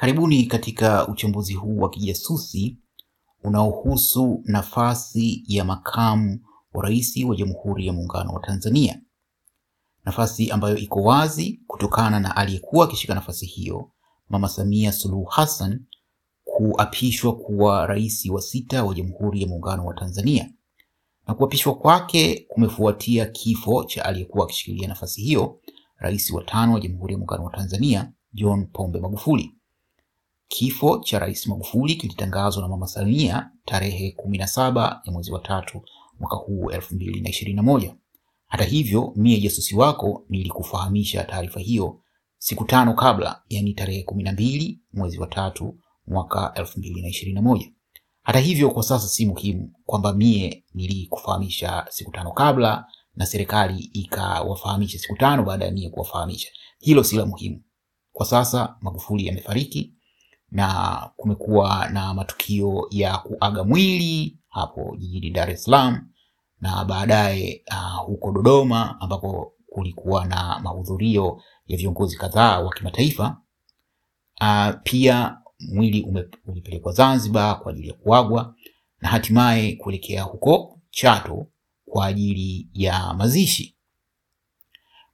Karibuni katika uchambuzi huu wa kijasusi unaohusu nafasi ya makamu wa rais wa Jamhuri ya Muungano wa Tanzania, nafasi ambayo iko wazi kutokana na aliyekuwa akishika nafasi hiyo Mama Samia Suluhu Hassan kuapishwa kuwa rais wa sita wa Jamhuri ya Muungano wa Tanzania, na kuapishwa kwake kumefuatia kifo cha aliyekuwa akishikilia nafasi hiyo rais wa tano wa Jamhuri ya Muungano wa Tanzania John Pombe Magufuli. Kifo cha Rais Magufuli kilitangazwa na Mama Samia tarehe kumi na saba ya mwezi wa tatu mwaka huu elfu mbili na ishirini na moja. Hata hivyo, mie jasusi wako nilikufahamisha taarifa hiyo siku tano kabla, yani tarehe kumi na mbili mwezi wa tatu mwaka elfu mbili na ishirini na moja. Hata hivyo, kwa sasa si muhimu kwamba mie nilikufahamisha siku tano kabla na serikali ikawafahamisha siku tano baada ya mie kuwafahamisha. Hilo si la muhimu. Kwa sasa Magufuli amefariki na kumekuwa na matukio ya kuaga mwili hapo jijini Dar es Salaam na baadaye uh, huko Dodoma ambapo kulikuwa na mahudhurio ya viongozi kadhaa wa kimataifa. Uh, pia mwili ulipelekwa Zanzibar kwa ajili ya kuagwa na hatimaye kuelekea huko Chato kwa ajili ya mazishi.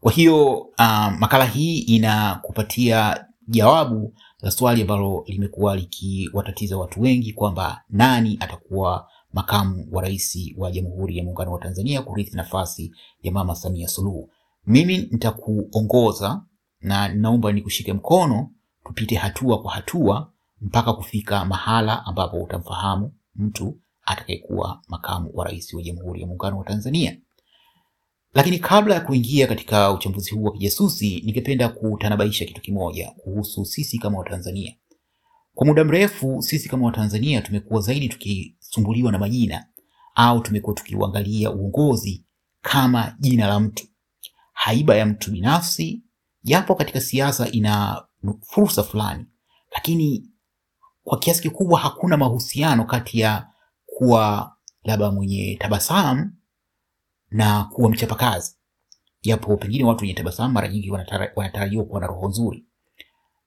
Kwa hiyo uh, makala hii inakupatia jawabu swali ambalo limekuwa likiwatatiza watu wengi kwamba nani atakuwa makamu wa rais wa Jamhuri ya Muungano wa Tanzania kurithi nafasi ya Mama Samia Suluhu. Mimi nitakuongoza na naomba nikushike mkono, tupite hatua kwa hatua mpaka kufika mahala ambapo utamfahamu mtu atakayekuwa makamu wa rais wa Jamhuri ya Muungano wa Tanzania. Lakini kabla ya kuingia katika uchambuzi huu wa kijasusi, ningependa kutanabaisha kitu kimoja kuhusu sisi kama Watanzania. Kwa muda mrefu sisi kama Watanzania tumekuwa zaidi tukisumbuliwa na majina au tumekuwa tukiuangalia uongozi kama jina la mtu, haiba ya mtu binafsi, japo katika siasa ina fursa fulani, lakini kwa kiasi kikubwa hakuna mahusiano kati ya kuwa labda mwenye tabasamu na kuwa mchapakazi, japo pengine watu wenye tabasamu mara nyingi wanatarajiwa kuwa na roho nzuri.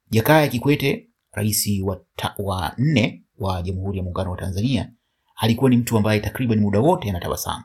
Jakaya Kikwete, rais wa, wa nne wa Jamhuri ya Muungano wa Tanzania, alikuwa ni mtu ambaye takriban muda wote anatabasamu,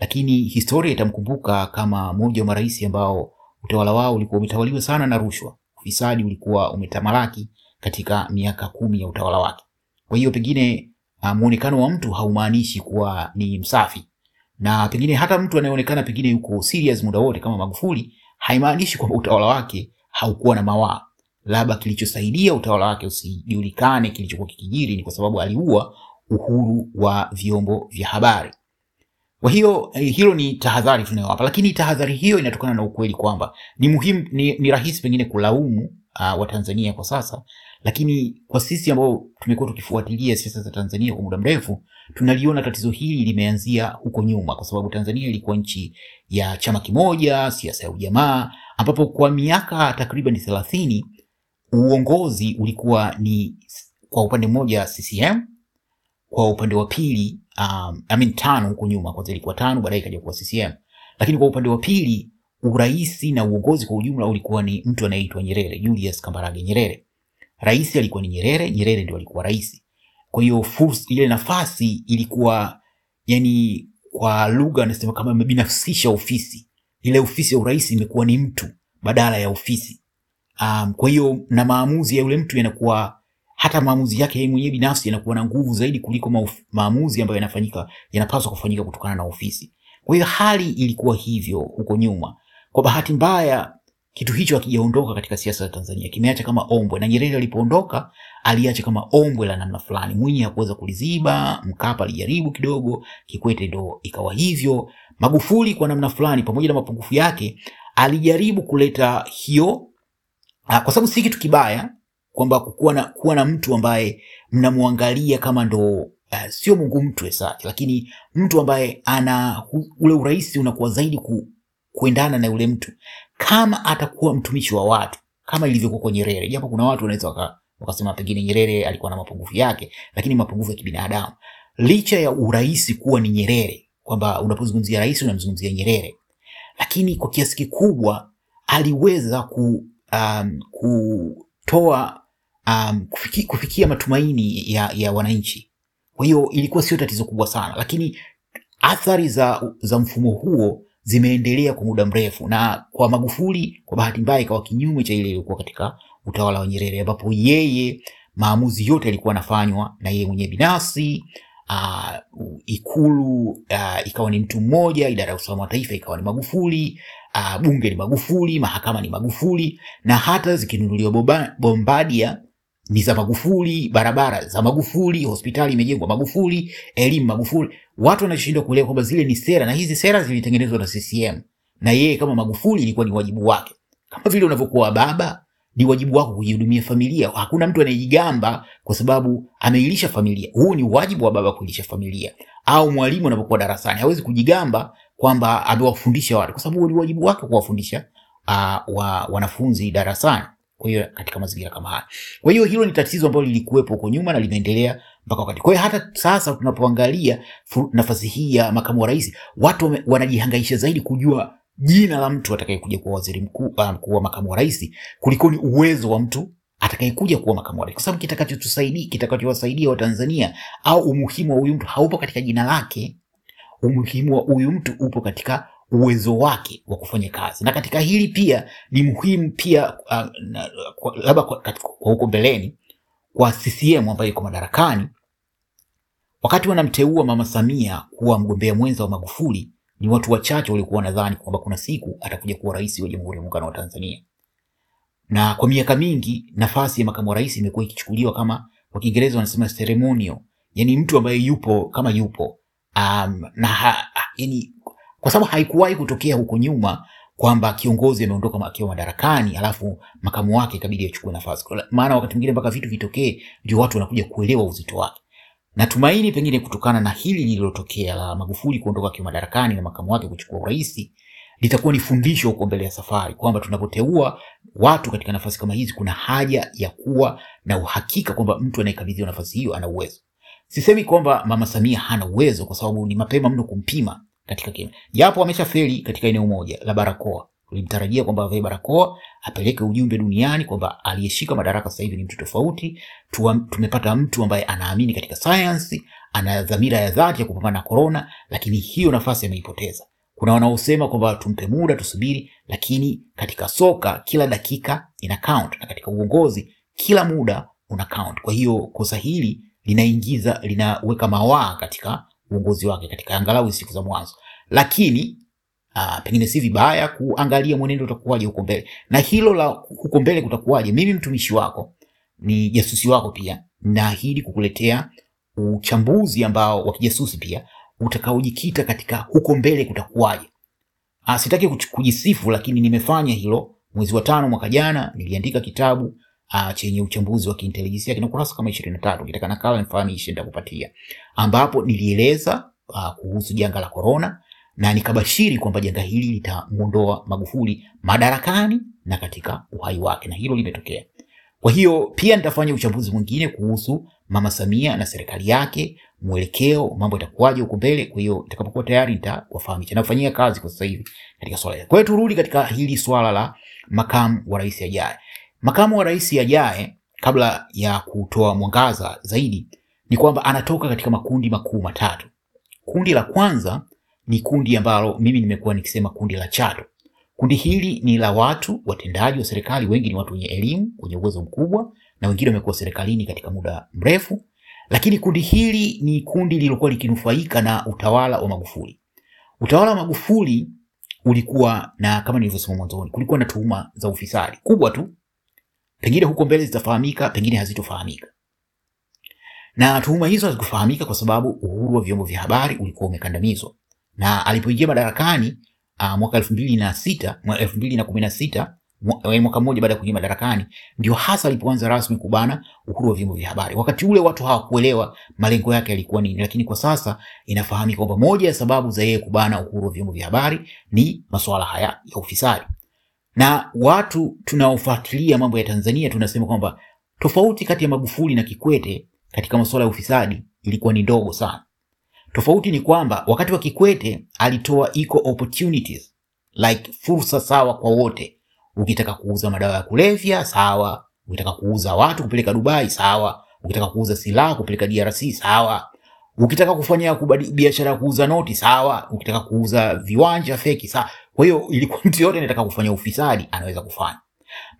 lakini historia itamkumbuka kama mmoja wa marais ambao utawala wao ulikuwa umetawaliwa sana na rushwa. Ufisadi ulikuwa umetamalaki katika miaka kumi ya utawala wake. Kwa hiyo pengine uh, muonekano wa mtu haumaanishi kuwa ni msafi na pengine hata mtu anayeonekana pengine yuko serious muda wote kama Magufuli haimaanishi kwamba utawala wake haukuwa na mawaa. Labda kilichosaidia utawala wake usijulikane kilichokuwa kikijiri ni kwa sababu aliua uhuru wa vyombo vya habari. Kwa hiyo hilo ni tahadhari tunayowapa, lakini tahadhari hiyo inatokana na ukweli kwamba ni muhimu, ni, ni rahisi pengine kulaumu uh, Watanzania kwa sasa, lakini kwa sisi ambao tumekuwa tukifuatilia siasa za Tanzania kwa muda mrefu tunaliona tatizo hili limeanzia huko nyuma, kwa sababu Tanzania ilikuwa nchi ya chama kimoja, siasa ya ujamaa, ambapo kwa miaka takriban thelathini uongozi ulikuwa ni kwa upande mmoja CCM, kwa upande wa pili um, I mean tano huko nyuma, kwanza ilikuwa tano, baadaye ikaja kuwa CCM, lakini kwa upande wa pili uraisi na uongozi kwa ujumla ulikuwa ni mtu anayeitwa Nyerere, Julius Kambarage Nyerere. Rais alikuwa ni Nyerere, Nyerere ndio alikuwa rais. Kwa hiyo ile nafasi ilikuwa yani, kwa lugha anasema kama imebinafsisha ofisi ile. Ofisi ya urais imekuwa ni mtu badala ya ofisi. Um, kwa hiyo na maamuzi ya yule mtu yanakuwa hata maamuzi yake yeye mwenyewe binafsi yanakuwa na nguvu zaidi kuliko maamuzi ambayo yanafanyika yanapaswa kufanyika kutokana na ofisi. Kwa hiyo hali ilikuwa hivyo huko nyuma. Kwa bahati mbaya kitu hicho hakijaondoka katika siasa za Tanzania, kimeacha kama ombwe, na Nyerere alipoondoka aliacha kama ombwe la namna fulani. Mwinyi hakuweza kuliziba, Mkapa alijaribu kidogo, Kikwete ndo ikawa hivyo. Magufuli kwa namna fulani, pamoja na mapungufu yake, alijaribu kuleta hiyo, kwa sababu si kitu kibaya kwamba kuwa na, kuwa na mtu ambaye mnamwangalia kama ndo uh, sio Mungu mtu esati, lakini mtu ambaye ana ule urahisi unakuwa zaidi ku, kuendana na yule mtu kama atakuwa mtumishi wa watu kama ilivyokuwa kwa Nyerere, japo kuna watu wanaweza waka, wakasema pengine Nyerere alikuwa na mapungufu yake, lakini mapungufu ya kibinadamu. Licha ya urais kuwa ni Nyerere, kwamba unapozungumzia rais unamzungumzia Nyerere, lakini kwa kiasi kikubwa aliweza ku, um, kutoa um, kufiki, kufikia matumaini ya, ya wananchi. Kwa hiyo ilikuwa sio tatizo kubwa sana, lakini athari za, za mfumo huo zimeendelea kwa muda mrefu, na kwa Magufuli kwa bahati mbaya ikawa kinyume cha ile iliyokuwa katika utawala wa Nyerere, ambapo yeye maamuzi yote yalikuwa yanafanywa na yeye mwenyewe binafsi. Uh, Ikulu uh, ikawa ni mtu mmoja, idara ya usalama wa taifa ikawa ni Magufuli, uh, bunge ni Magufuli, mahakama ni Magufuli, na hata zikinunuliwa Bombardier ni za Magufuli, barabara za Magufuli, hospitali imejengwa Magufuli, elimu Magufuli. Watu wanashindwa kuelewa kwamba zile ni sera, na hizi sera zilitengenezwa na CCM, na yeye kama Magufuli ilikuwa ni wajibu wake, kama vile unavyokuwa baba ni wajibu wako kuihudumia familia. Hakuna mtu anayejigamba kwa sababu ameilisha familia. Huu ni wajibu wa baba kuilisha familia. Au mwalimu anapokuwa darasani hawezi kujigamba kwamba amewafundisha watu, kwa sababu ni wajibu wake kuwafundisha uh, wa, wanafunzi darasani. Kwa hiyo katika mazingira kama haya, kwa hiyo hilo ni tatizo ambalo lilikuwepo huko nyuma na limeendelea mpaka wakati. Kwa hiyo hata sasa tunapoangalia nafasi hii ya makamu wa rais, watu wanajihangaisha zaidi kujua jina la mtu atakayekuja kuwa waziri mkuu, uh, kuwa makamu wa rais kuliko ni uwezo wa mtu atakayekuja kuwa makamu wa rais, kwa sababu kitakachotusaidia kitakachowasaidia Watanzania au umuhimu wa huyu mtu haupo katika jina lake. Umuhimu wa huyu mtu upo katika uwezo wake wa kufanya kazi, na katika hili pia ni muhimu pia uh, labda kwa, huko mbeleni kwa CCM ambayo iko madarakani, wakati wanamteua Mama Samia kuwa mgombea mwenza wa Magufuli ni watu wachache waliokuwa wanadhani kwamba kuna siku atakuja kuwa rais wa Jamhuri ya Muungano wa Tanzania. Na kwa miaka mingi nafasi ya makamu wa rais imekuwa ikichukuliwa kama, kwa Kiingereza wanasema ceremonial, yani mtu ambaye yupo kama yupo um, na ha, ha, yani, kwa sababu haikuwahi kutokea huko nyuma kwamba kiongozi ameondoka akiwa madarakani alafu makamu wake ikabidi achukue nafasi. Maana wakati mwingine mpaka vitu vitokee ndio watu wanakuja kuelewa uzito wake. Natumaini pengine kutokana na hili lililotokea la Magufuli kuondoka akiwa madarakani na makamu wake kuchukua urais, litakuwa ni fundisho huko mbele ya safari kwamba tunapoteua watu katika nafasi kama hizi, kuna haja ya kuwa na uhakika kwamba mtu anayekabidhiwa nafasi hiyo ana uwezo. Sisemi kwamba Mama Samia hana uwezo, kwa sababu ni mapema mno kumpima katika kile, japo ameshafeli katika eneo moja la barakoa. Ulimtarajia kwamba avae barakoa apeleke ujumbe duniani kwamba aliyeshika madaraka sasa hivi ni mtu tofauti. Tumepata mtu ambaye anaamini katika sayansi, ana dhamira ya dhati ya kupambana na korona, lakini hiyo nafasi ameipoteza. Kuna wanaosema kwamba tumpe muda, tusubiri, lakini katika soka kila dakika ina count, na katika uongozi kila muda una count. Kwa hiyo kosa hili linaingiza linaweka mawaa katika uongozi wake katika angalau siku za mwanzo, lakini Uh, pengine si vibaya kuangalia mwenendo utakuwaje huko mbele, na hilo la huko mbele kutakuwaje, mimi mtumishi wako ni jasusi wako pia, naahidi kukuletea uchambuzi ambao wa kijasusi pia utakaojikita katika huko mbele kutakuwaje. Uh, sitaki kujisifu, lakini nimefanya hilo. Mwezi wa tano mwaka jana niliandika kitabu uh, chenye uchambuzi wa kiintelijensia kina kurasa kama ishirini na tatu kitaka nakala nifahamishe, nitakupatia ambapo nilieleza uh, kuhusu janga la korona na nikabashiri kwamba janga hili litamuondoa Magufuli madarakani na katika uhai wake, na hilo limetokea. Kwa hiyo pia nitafanya uchambuzi mwingine kuhusu Mama Samia na serikali yake, mwelekeo, mambo itakuwaje huko mbele. Kwa hiyo nitakapokuwa tayari nitawafahamisha, nafanyia kazi kwa sasa hivi katika swala hili. Kwa hiyo turudi katika hili swala la makamu wa rais ajaye. Makamu wa rais ajaye, kabla ya kutoa mwangaza zaidi, ni kwamba anatoka katika makundi makuu matatu. Kundi la kwanza ni kundi ambalo mimi nimekuwa nikisema kundi la Chato. Kundi hili ni la watu watendaji wa serikali, wengi ni watu wenye elimu, wenye uwezo mkubwa, na wengine wamekuwa serikalini katika muda mrefu. Lakini kundi hili ni kundi lililokuwa likinufaika na utawala wa Magufuli. Utawala wa Magufuli ulikuwa na, kama nilivyosema mwanzoni, kulikuwa na tuhuma za ufisadi kubwa tu, pengine huko mbele zitafahamika, pengine hazitofahamika na tuhuma hizo hazikufahamika kwa sababu uhuru wa vyombo vya habari ulikuwa umekandamizwa na alipoingia madarakani uh, mwaka elfu mbili na sita elfu mbili na kumi na sita mwaka mmoja baada ya kuingia madarakani, ndio hasa alipoanza rasmi kubana uhuru wa vyombo vya habari. Wakati ule watu hawakuelewa malengo yake yalikuwa nini, lakini kwa sasa inafahamika kwamba moja ya sababu za yeye kubana uhuru wa vyombo vya habari ni masuala haya ya ufisadi. Na watu tunaofuatilia mambo ya Tanzania tunasema kwamba tofauti kati ya Magufuli na Kikwete katika masuala ya ufisadi ilikuwa ni ndogo sana. Tofauti ni kwamba wakati wa Kikwete alitoa equal opportunities, like fursa sawa kwa wote. Ukitaka kuuza madawa ya kulevya sawa, Ukitaka kuuza watu kupeleka Dubai, sawa. Ukitaka kuuza silaha kupeleka DRC, sawa. Ukitaka kufanya biashara ya kuuza noti, sawa. Ukitaka kuuza viwanja feki, sawa. Kwa hiyo ilikuwa mtu yote anataka kufanya ufisadi anaweza kufanya.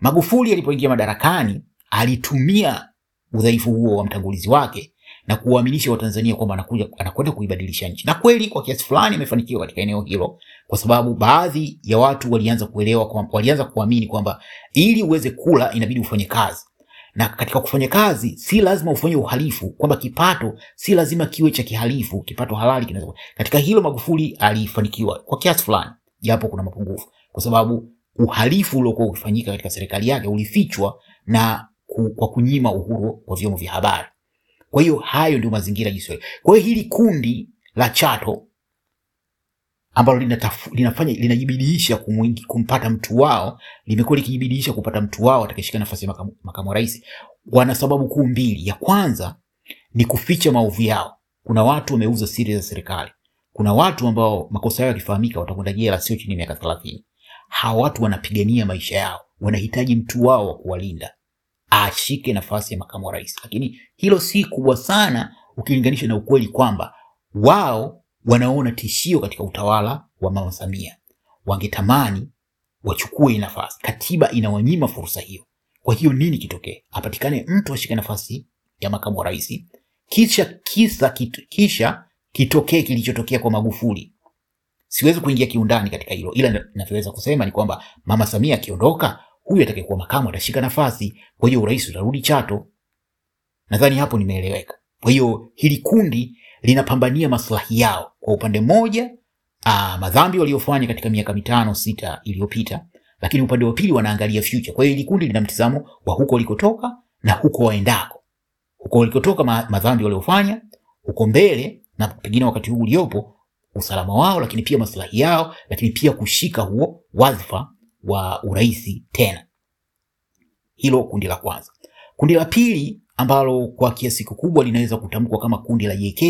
Magufuli alipoingia madarakani alitumia udhaifu huo wa mtangulizi wake na kuwaaminisha Watanzania kwamba anakuja anakwenda kuibadilisha nchi, na kweli kwa kiasi fulani amefanikiwa katika eneo hilo, kwa sababu baadhi ya watu walianza kuelewa kwa, walianza kuamini kwamba ili uweze kula inabidi ufanye kazi, na katika kufanya kazi si lazima ufanye uhalifu, kwamba kipato si lazima kiwe cha kihalifu, kipato halali kinaweza. Katika hilo Magufuli alifanikiwa kwa kiasi fulani, japo kuna mapungufu, kwa sababu uhalifu uliokuwa ukifanyika katika serikali yake ulifichwa na kwa kunyima uhuru wa vyombo vya habari. Kwa hiyo hayo ndio mazingira jinsi. Kwa hiyo hili kundi la Chato ambalo linatafu, linafanya linajibidiisha kumpata mtu wao limekuwa likijibidiisha kupata mtu wao atakayeshika nafasi ya makamu, makamu wa rais. Wana sababu kuu mbili. Ya kwanza ni kuficha maovu yao. Kuna watu wameuza siri za serikali. Kuna watu ambao makosa yao yakifahamika watakwenda jela sio chini ya miaka thelathini. Hawa watu wanapigania maisha yao, wanahitaji mtu wao wa kuwalinda ashike nafasi ya makamu wa rais, lakini hilo si kubwa sana ukilinganisha na ukweli kwamba wao wanaona tishio katika utawala wa mama Samia. Wangetamani wachukue nafasi, katiba inawanyima fursa hiyo. Kwa hiyo nini kitokee? Apatikane mtu ashike nafasi ya makamu wa rais, kisha kisa kitu, kisha kitokee kilichotokea kwa Magufuli. Siwezi kuingia kiundani katika hilo, ila navyoweza kusema ni kwamba mama Samia akiondoka huyu atakayekuwa makamu atashika nafasi, kwa hiyo urais utarudi Chato. Nadhani hapo nimeeleweka. Kwa hiyo hili kundi linapambania maslahi yao. Kwa upande mmoja, aa, madhambi waliofanya katika miaka mitano sita iliyopita, lakini upande wa pili wanaangalia future. Kwa hiyo hili kundi lina mtizamo wa huko walikotoka na huko waendako. Huko walikotoka ma, madhambi waliofanya, huko mbele na pengine wakati huu uliopo usalama wao, lakini pia maslahi yao, lakini pia kushika huo wadhifa wa uraisi tena. Hilo kundi la kwanza. Kundi la pili ambalo kwa kiasi kikubwa linaweza kutamkwa kama kundi la JK,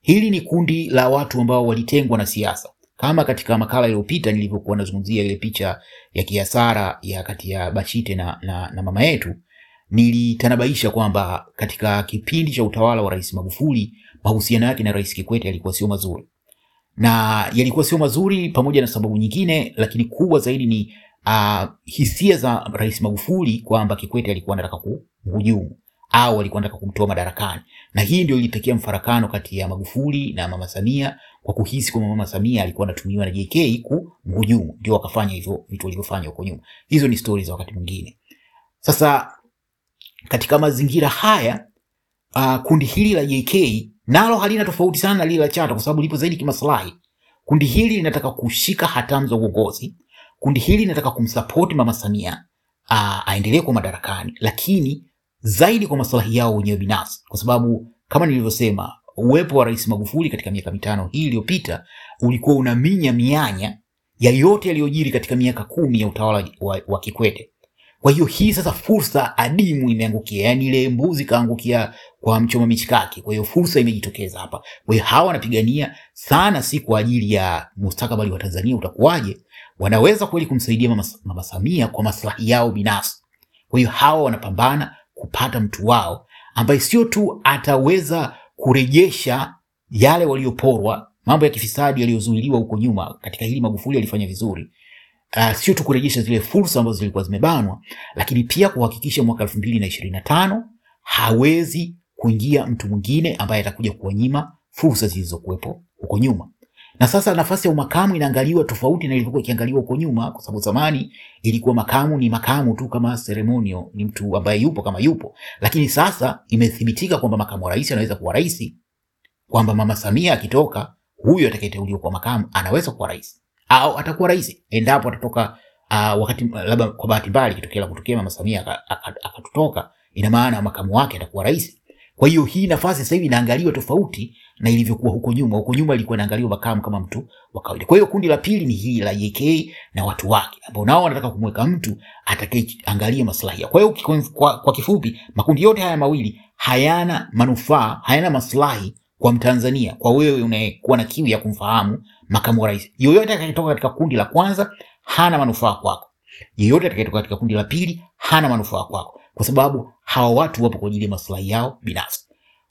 hili ni kundi la watu ambao walitengwa na siasa. Kama katika makala iliyopita nilivyokuwa nazungumzia ile picha ya kiasara ya kati ya Bachite na, na, na mama yetu, nilitanabaisha kwamba katika kipindi cha utawala wa Rais Magufuli mahusiano yake na Rais Kikwete yalikuwa sio mazuri na yalikuwa sio mazuri pamoja na sababu nyingine, lakini kubwa zaidi ni uh, hisia za Rais Magufuli kwamba Kikwete alikuwa anataka kumhujumu au alikuwa anataka kumtoa madarakani, na hii ndio ilipekea mfarakano kati ya Magufuli na Mama Samia kwa kuhisi kwamba Mama Samia alikuwa anatumiwa na JK kumhujumu, ndio wakafanya hivyo vitu walivyofanya huko nyuma. Hizo ni stori za wakati mwingine. Sasa katika mazingira haya uh, kundi hili la JK nalo halina tofauti sana na lile la Chato kwa sababu lipo zaidi kimaslahi. Kundi hili linataka kushika hatamu za uongozi. Kundi hili linataka kumsapoti Mama Samia aendelee kwa madarakani, lakini zaidi kwa maslahi yao wenyewe binafsi, kwa sababu kama nilivyosema, uwepo wa Rais Magufuli katika miaka mitano hii iliyopita ulikuwa unaminya mianya ya yote yaliyojiri katika miaka kumi ya utawala wa, wa Kikwete. Kwa hiyo hii sasa fursa adimu imeangukia, yani ile mbuzi kaangukia kwa mchoma michikaki. Kwa hiyo fursa imejitokeza hapa. Kwa hiyo hawa wanapigania sana, si kwa ajili ya mustakabali wa Tanzania utakuwaje. Wanaweza kweli kumsaidia mama, Samia kwa maslahi yao binafsi. Kwa hiyo hawa wanapambana kupata mtu wao ambaye sio tu ataweza kurejesha yale walioporwa, mambo ya kifisadi yaliyozuiliwa huko nyuma. Katika hili Magufuli alifanya vizuri. Uh, sio tu kurejesha zile fursa ambazo zilikuwa zimebanwa, lakini pia kuhakikisha mwaka elfu mbili na ishirini na tano hawezi kuingia mtu mwingine ambaye atakuja kuwanyima fursa zilizokuwepo huko nyuma. Na sasa nafasi ya umakamu inaangaliwa tofauti na ilivyokuwa ikiangaliwa huko nyuma, kwa sababu zamani ilikuwa makamu ni makamu tu kama seremonio, ni mtu ambaye yupo kama yupo, lakini sasa imethibitika kwamba makamu wa rais anaweza kuwa rais, kwamba mama Samia akitoka, huyo atakayeteuliwa kwa makamu anaweza kuwa rais au atakuwa rais endapo atatoka. Uh, wakati labda kwa bahati mbaya ikitokea kutokea mama Samia akatutoka, ina maana makamu wake atakuwa rais. Kwa hiyo hii nafasi sasa hivi inaangaliwa tofauti na ilivyokuwa huko nyuma. Huko nyuma ilikuwa inaangaliwa makamu kama mtu wa kawaida. Kwa hiyo kundi la pili ni hili la JK na watu wake ambao nao wanataka kumweka mtu atakayeangalia maslahi. Kwa hiyo kwa, kwa kifupi, makundi yote haya mawili hayana manufaa, hayana maslahi kwa Mtanzania, kwa wewe unayekuwa na kiu ya kumfahamu makamu wa rais. Yoyote atakayetoka katika kundi la kwanza hana manufaa kwako, yeyote atakayetoka katika kundi la pili hana manufaa kwako. kwa sababu hawa watu wapo kwa ajili ya maslahi yao binafsi.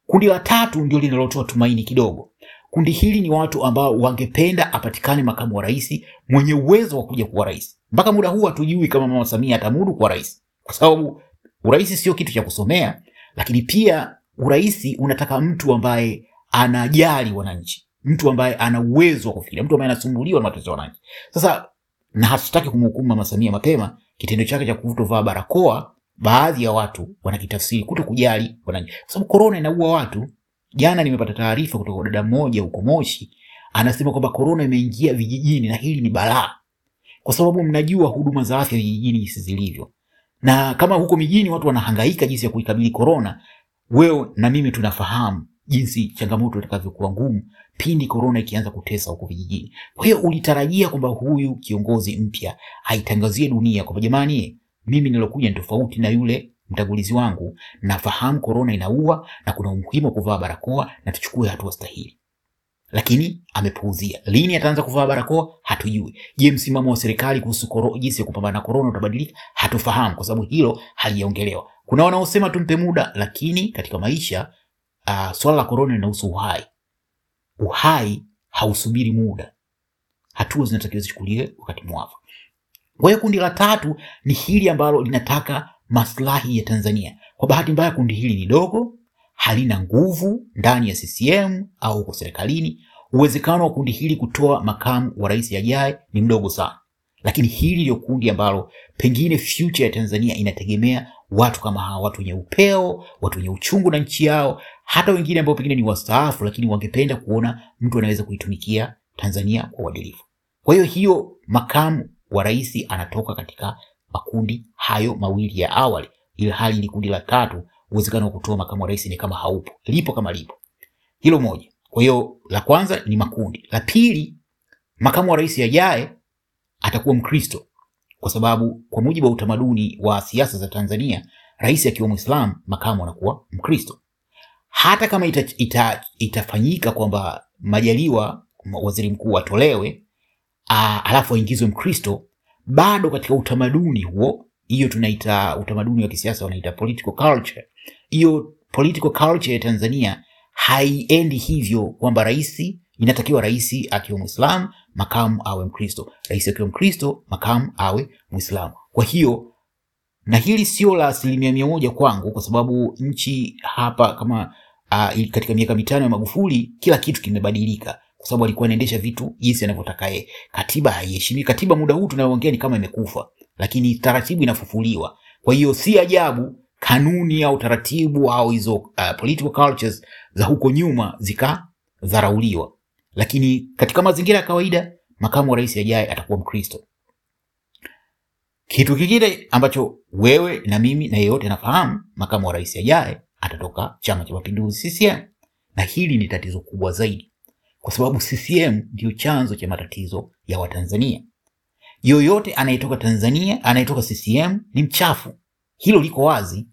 Kundi la tatu ndio linalotoa tumaini kidogo. Kundi hili ni watu ambao wangependa apatikane makamu wa rais mwenye uwezo wa kuja kuwa rais. Mpaka muda huu hatujui kama mama Samia atamudu kuwa rais, kwa sababu urais sio kitu cha kusomea, lakini pia urais unataka mtu ambaye anajali wananchi, mtu ambaye ana uwezo wa kufikiria, mtu ambaye anasumbuliwa na matatizo ya wananchi. Sasa na hatutaki kumhukumu mama Samia mapema. Kitendo chake cha kutovaa barakoa, baadhi ya watu wanakitafsiri kuto kujali wananchi, kwa sababu korona inaua watu. Jana nimepata taarifa kutoka kwa dada mmoja huko Moshi, anasema kwamba korona imeingia vijijini na hili ni balaa, kwa sababu mnajua huduma za afya vijijini jinsi zilivyo, na kama huko mijini watu wanahangaika jinsi ya kuikabili korona, wewe na mimi tunafahamu jinsi changamoto itakavyokuwa ngumu pindi korona ikianza kutesa huko vijijini. Kwa hiyo ulitarajia kwamba huyu kiongozi mpya aitangazie dunia kwamba jamani, mimi nilokuja ni tofauti na yule mtangulizi wangu, nafahamu korona inaua na kuna umuhimu wa kuvaa barakoa na tuchukue hatua stahili, lakini amepuuzia. Lini ataanza kuvaa barakoa hatujui. Je, msimamo wa serikali kuhusu jinsi ya kupambana na korona utabadilika? Hatufahamu, kwa sababu hilo halijaongelewa. Kuna wanaosema tumpe muda, lakini katika maisha uh, swala la korona linahusu uhai. Uhai hausubiri muda, hatua zinatakiwa zichukuliwe wakati mwafaka. Kwa hiyo kundi la tatu ni hili ambalo linataka maslahi ya Tanzania. Kwa bahati mbaya, kundi hili ni dogo, halina nguvu ndani ya CCM au huko serikalini. Uwezekano wa kundi hili kutoa makamu wa rais ajaye ni mdogo sana, lakini hili ndio kundi ambalo pengine future ya Tanzania inategemea watu kama hawa, watu wenye upeo, watu wenye uchungu na nchi yao, hata wengine ambao pengine ni wastaafu, lakini wangependa kuona mtu anaweza kuitumikia Tanzania kwa uadilifu. Kwa hiyo hiyo makamu wa rais anatoka katika makundi hayo mawili ya awali, ili hali ni kundi la tatu, uwezekano wa kutoa makamu wa rais ni kama haupo, lipo kama lipo. Hilo moja. Kwa hiyo la kwanza ni makundi. La pili, makamu wa rais ajaye atakuwa Mkristo kwa sababu kwa mujibu wa utamaduni wa siasa za Tanzania, rais akiwa Muislamu, makamu anakuwa Mkristo. Hata kama ita, ita, itafanyika kwamba Majaliwa waziri mkuu atolewe, alafu aingizwe Mkristo, bado katika utamaduni huo, hiyo tunaita utamaduni wa kisiasa wanaita political culture. Hiyo political culture ya Tanzania haiendi hivyo kwamba rais inatakiwa rais akiwa Mwislamu makamu awe Mkristo, rais akiwa Mkristo makamu awe Mwislamu. Kwa hiyo na hili sio la asilimia mia moja kwangu, kwa sababu nchi hapa kama uh, katika miaka mitano ya Magufuli kila kitu kimebadilika, kwa sababu alikuwa anaendesha vitu jinsi anavyotaka yeye. Katiba haiheshimiwi. Katiba muda huu tunayoongea ni kama imekufa, lakini taratibu inafufuliwa. Kwa hiyo si ajabu kanuni au taratibu au hizo uh, political cultures za huko nyuma zikadharauliwa lakini katika mazingira ya kawaida makamu wa rais ajaye atakuwa Mkristo. Kitu kingine ambacho wewe na mimi na yeyote anafahamu, makamu wa rais ajaye atatoka Chama cha Mapinduzi, CCM, na hili ni tatizo kubwa zaidi, kwa sababu CCM ndiyo chanzo cha matatizo ya Watanzania. Yoyote anayetoka Tanzania, anayetoka CCM ni mchafu, hilo liko wazi.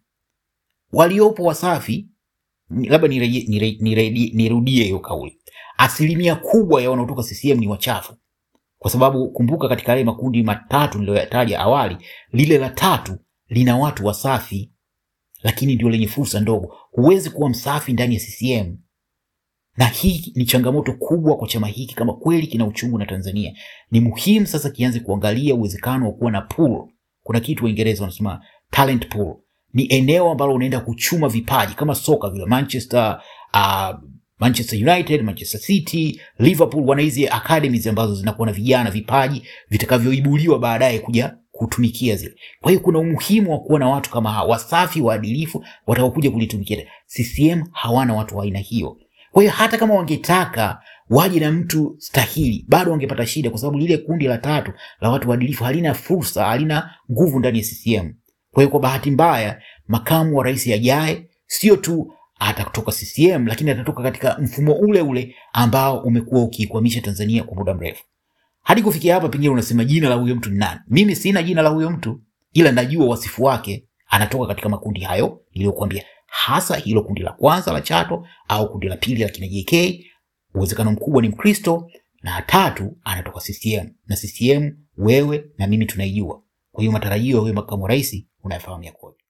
Waliopo Wasafi, labda nirudie hiyo kauli asilimia kubwa ya wanaotoka CCM ni wachafu, kwa sababu kumbuka, katika yale makundi matatu niliyoyataja awali, lile la tatu lina watu wasafi, lakini ndio lenye fursa ndogo. Huwezi kuwa msafi ndani ya CCM, na hii ni changamoto kubwa kwa chama hiki. Kama kweli kina uchungu na Tanzania, ni muhimu sasa kianze kuangalia uwezekano wa kuwa na pool. Kuna kitu Waingereza wanasema talent pool, ni eneo ambalo unaenda kuchuma vipaji kama soka vile Manchester uh, Manchester United, Manchester City, Liverpool wana hizi academies ambazo zinakuwa na vijana vipaji vitakavyoibuliwa baadaye kuja kutumikia zile. Kwa hiyo kuna umuhimu wa kuwa na watu kama hawa wasafi, waadilifu watakaokuja kulitumikia. CCM hawana watu wa aina hiyo. Kwa hiyo hata kama wangetaka waje na mtu stahili, bado wangepata shida, kwa sababu lile kundi la tatu la watu waadilifu halina fursa, halina nguvu ndani ya CCM. Kwa hiyo kwa bahati mbaya, makamu wa rais ajaye sio tu atatoka CCM lakini atatoka katika mfumo ule ule ambao umekuwa ukiikwamisha Tanzania kwa muda mrefu. Hadi kufikia hapa, pengine unasema jina la huyo mtu ni nani? Mimi sina jina la huyo mtu, ila najua wasifu wake. Anatoka katika makundi hayo niliyokuambia, hasa hilo kundi la kwanza la Chato au kundi la pili la kina JK. Uwezekano mkubwa ni Mkristo, na tatu anatoka CCM, na CCM wewe na mimi tunaijua. Kwa hiyo matarajio ya huyo makamu rais unayafahamu yakoje?